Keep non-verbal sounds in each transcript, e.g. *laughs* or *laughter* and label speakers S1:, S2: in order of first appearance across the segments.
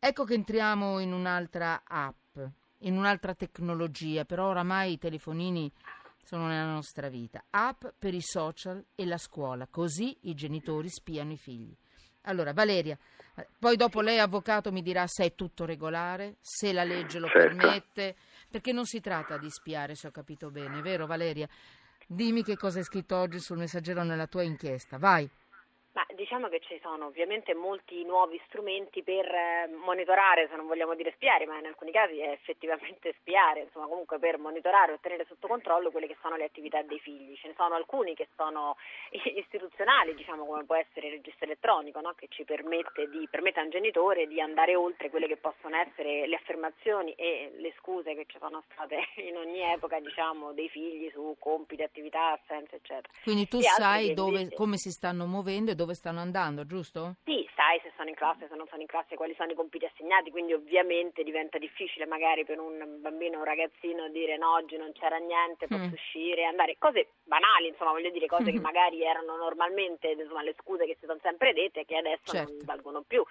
S1: Ecco che entriamo in un'altra app, in un'altra tecnologia, però oramai i telefonini sono nella nostra vita. App per i social e la scuola, così i genitori spiano i figli. Allora, Valeria, poi dopo lei avvocato mi dirà se è tutto regolare, se la legge lo
S2: Certo.
S1: permette, perché non si tratta di spiare, se ho capito bene, vero Valeria? Dimmi che cosa hai scritto oggi sul messaggero nella tua inchiesta, vai.
S3: Diciamo che ci sono ovviamente molti nuovi strumenti per eh, monitorare, se non vogliamo dire spiare, ma in alcuni casi è effettivamente *laughs* spiare, insomma comunque per monitorare e tenere sotto controllo quelle che sono le attività dei figli. Ce ne sono alcuni che sono *laughs* istituzionali, diciamo come può essere il registro elettronico, no? che ci permette, di, permette a un genitore di andare oltre quelle che possono essere le affermazioni e le scuse che ci sono state *laughs* in ogni epoca diciamo, dei figli su compiti, attività, assenze, eccetera.
S1: Quindi tu
S3: E
S1: sai dove, come si stanno muovendo e dove stanno andando, giusto?
S3: Sì, sai se sono in classe, se non sono in classe, quali sono i compiti assegnati, quindi ovviamente diventa difficile magari per un bambino o un ragazzino dire no, oggi non c'era niente, posso
S1: Mm.
S3: uscire, andare, cose banali, insomma, voglio dire, cose che
S1: Mhm.
S3: magari erano normalmente, insomma, le scuse che si sono sempre dette e che adesso
S1: Certo.
S3: non valgono più.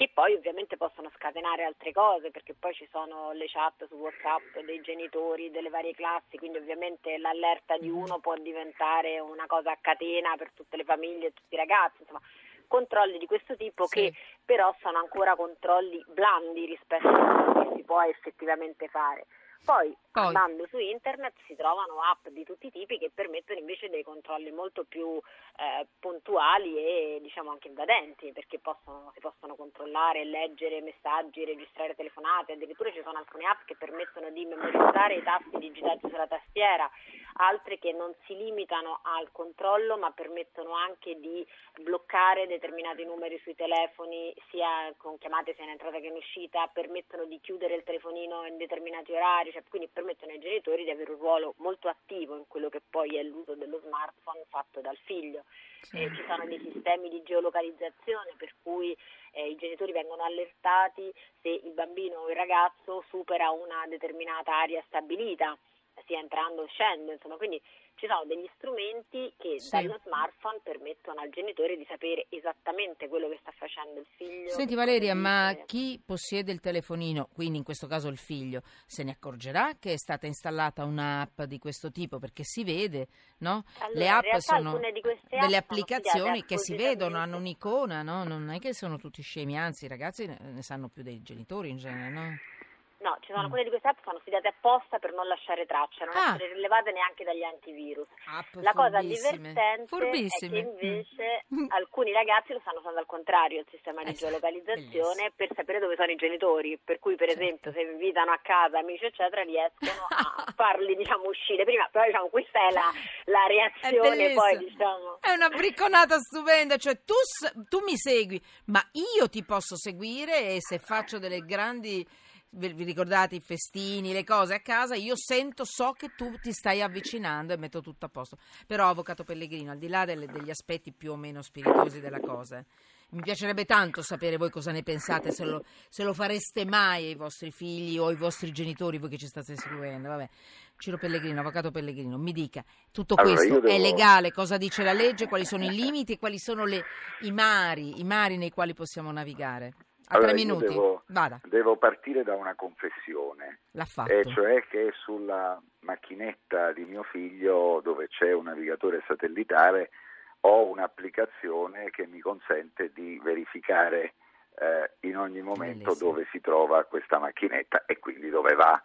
S3: Che poi ovviamente possono scatenare altre cose, perché poi ci sono le chat su WhatsApp dei genitori delle varie classi, quindi ovviamente l'allerta di uno può diventare una cosa a catena per tutte le famiglie e tutti i ragazzi, insomma, controlli di questo tipo
S1: Sì.
S3: che però sono ancora controlli blandi rispetto a quello che si può effettivamente fare. Poi,
S1: Poi.
S3: andando su internet si trovano app di tutti i tipi che permettono invece dei controlli molto più eh, puntuali e diciamo anche invadenti perché possono- si possono controllare, leggere messaggi, registrare telefonate, addirittura ci sono alcune app che permettono di memorizzare i tasti digitati sulla tastiera, altre che non si limitano al controllo ma permettono anche di bloccare determinati numeri sui telefoni sia con chiamate sia in entrata che in uscita, permettono di chiudere il telefonino in determinati orari, cioè, quindi permettono ai genitori di avere un ruolo molto attivo in quello che poi è l'uso dello smartphone fatto dal figlio.
S1: Sì.
S3: Eh, ci sono dei sistemi di geolocalizzazione per cui eh, i genitori vengono allertati se il bambino o il ragazzo supera una determinata area stabilita, sia entrando o uscendo, insomma, quindi ci sono degli strumenti che
S1: Sì.
S3: dallo smartphone permettono al genitore di sapere esattamente quello che sta facendo il figlio.
S1: Senti Valeria, ma chi possiede il telefonino, quindi in questo caso il figlio, se ne accorgerà che è stata installata un'app di questo tipo? Perché si vede, no?
S3: Allora,
S1: Le app sono
S3: app
S1: delle applicazioni che si vedono, hanno un'icona, no? Non è che sono tutti scemi, anzi i ragazzi ne sanno più dei genitori in genere, no?
S3: No, ci sono
S1: Mm.
S3: alcune di queste app sono studiate apposta per non lasciare traccia, non
S1: Ah.
S3: essere rilevate neanche dagli antivirus.
S1: App
S3: La cosa divertente
S1: Furbissime.
S3: è che invece
S1: Mm. *laughs*
S3: alcuni ragazzi lo stanno usando al contrario il sistema di
S1: sì,
S3: geolocalizzazione
S1: bellissimo.
S3: per sapere dove sono i genitori, per cui per
S1: Certo.
S3: esempio se invitano a casa amici eccetera riescono a *laughs* farli diciamo uscire prima, però diciamo questa è la, la
S1: È
S3: reazione poi
S1: bellissimo.
S3: diciamo
S1: È una bricconata stupenda, cioè tu, tu mi segui, ma io ti posso seguire e se faccio delle grandi, vi ricordate i festini, le cose a casa, io sento, so che tu ti stai avvicinando e metto tutto a posto. Però, Avvocato Pellegrino, al di là delle- degli aspetti più o meno spiritosi della cosa, mi piacerebbe tanto sapere voi cosa ne pensate, se lo, se lo fareste mai ai vostri figli o ai vostri genitori, voi che ci state seguendo. Vabbè. Ciro Pellegrino, Avvocato Pellegrino, mi dica, tutto
S2: Allora,
S1: questo
S2: io
S1: è
S2: devo-
S1: legale? Cosa dice la legge? Quali sono i limiti e quali sono le- i mari, i mari nei quali possiamo navigare? A
S2: Allora,
S1: tre minuti,
S2: devo-
S1: vada,
S2: Devo partire da una confessione,
S1: l'ha fatto.
S2: e cioè che sulla macchinetta di mio figlio, dove c'è un navigatore satellitare, ho un'applicazione che mi consente di verificare eh, in ogni momento
S1: Bellissimo.
S2: dove si trova questa macchinetta e quindi dove va.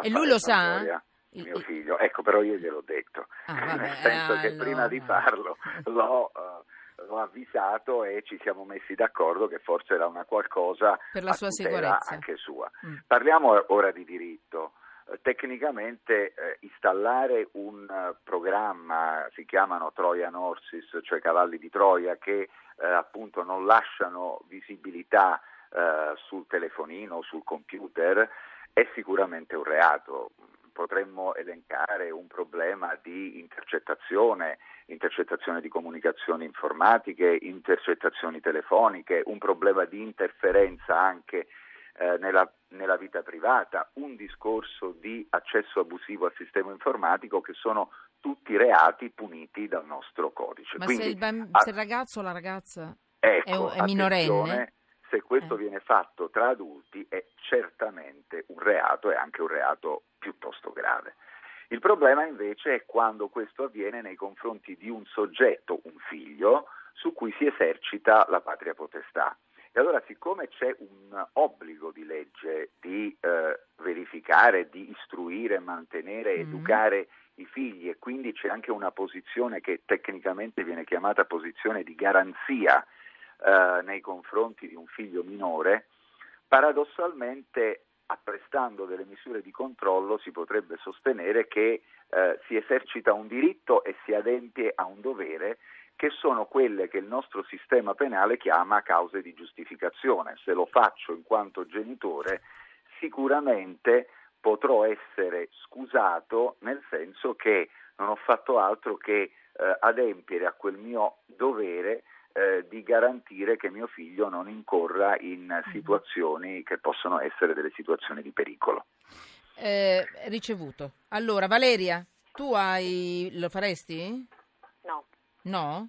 S1: E lui lo sa?
S2: sanatoria
S1: Il-
S2: Mio figlio, ecco, però io gliel'ho detto,
S1: Ah, vabbè,
S2: nel senso
S1: eh,
S2: che prima di
S1: allora.
S2: farlo *laughs* l'ho, l'ho avvisato e ci siamo messi d'accordo che forse era una qualcosa
S1: Per la sua sicurezza.
S2: anche sua.
S1: Mm.
S2: Parliamo ora di diritto. Eh, Tecnicamente eh, installare un eh, programma, si chiamano Trojan Horses, cioè cavalli di Troia, che eh, appunto non lasciano visibilità eh, sul telefonino o sul computer, è sicuramente un reato. Potremmo elencare un problema di intercettazione, intercettazione di comunicazioni informatiche, intercettazioni telefoniche, un problema di interferenza anche eh, nella, nella vita privata, un discorso di accesso abusivo al sistema informatico che sono tutti reati puniti dal nostro codice.
S1: Ma
S2: Quindi,
S1: se il, bamb-
S2: a-
S1: se il ragazzo o la ragazza
S2: ecco,
S1: è, è minorenne?
S2: Se questo
S1: Eh.
S2: viene fatto tra adulti è certamente un reato e anche un reato piuttosto grave. Il problema invece è quando questo avviene nei confronti di un soggetto, un figlio, su cui si esercita la patria potestà. E allora, siccome c'è un obbligo di legge di eh, verificare, di istruire, mantenere,
S1: Mm.
S2: educare i figli e quindi c'è anche una posizione che tecnicamente viene chiamata posizione di garanzia eh, nei confronti di un figlio minore, paradossalmente apprestando delle misure di controllo si potrebbe sostenere che eh, si esercita un diritto e si adempie a un dovere che sono quelle che il nostro sistema penale chiama cause di giustificazione. Se lo faccio in quanto genitore, sicuramente potrò essere scusato nel senso che non ho fatto altro che eh, adempiere a quel mio dovere eh, di garantire che mio figlio non incorra in situazioni che possono essere delle situazioni di pericolo.
S1: Eh, ricevuto. Allora, Valeria, tu hai... lo faresti?
S3: No.
S1: No?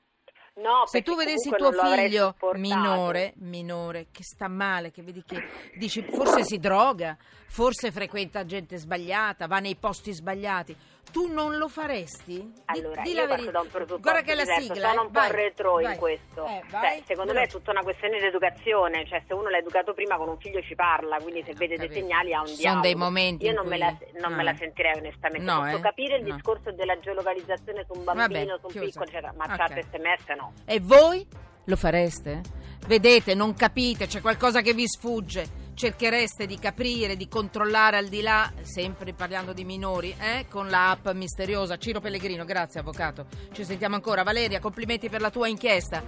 S3: No,
S1: Se tu vedessi tuo figlio minore, minore, che sta male, che vedi che dici forse si droga, forse frequenta gente sbagliata, va nei posti sbagliati, tu non lo faresti? Di-
S3: Allora,
S1: di
S3: io
S1: la
S3: parto da un presupposto
S1: Guarda che la
S3: diverso,
S1: sigla,
S3: sono
S1: eh.
S3: un po'
S1: Vai,
S3: retro
S1: vai.
S3: in questo.
S1: Eh,
S3: Cioè,
S1: vai,
S3: secondo me è tutta una questione di educazione, cioè se uno l'ha educato prima con un figlio ci parla, quindi se
S1: Ho
S3: vede dei segnali ha un
S1: Ci sono
S3: dialogo.
S1: dei momenti
S3: Io non,
S1: cui-
S3: me, la, non me la
S1: Ah.
S3: sentirei onestamente.
S1: No,
S3: Posso
S1: eh?
S3: capire il
S1: No.
S3: discorso della geolocalizzazione su un
S1: Vabbè,
S3: bambino, su un
S1: chiusa.
S3: piccolo, eccetera, ma
S1: Ok.
S3: chat sms
S1: E voi lo fareste? Vedete, non capite, c'è qualcosa che vi sfugge. Cerchereste di capire, di controllare al di là, sempre parlando di minori, eh? con la app misteriosa. Ciro Pellegrino, grazie avvocato. Ci sentiamo ancora. Valeria, complimenti per la tua inchiesta.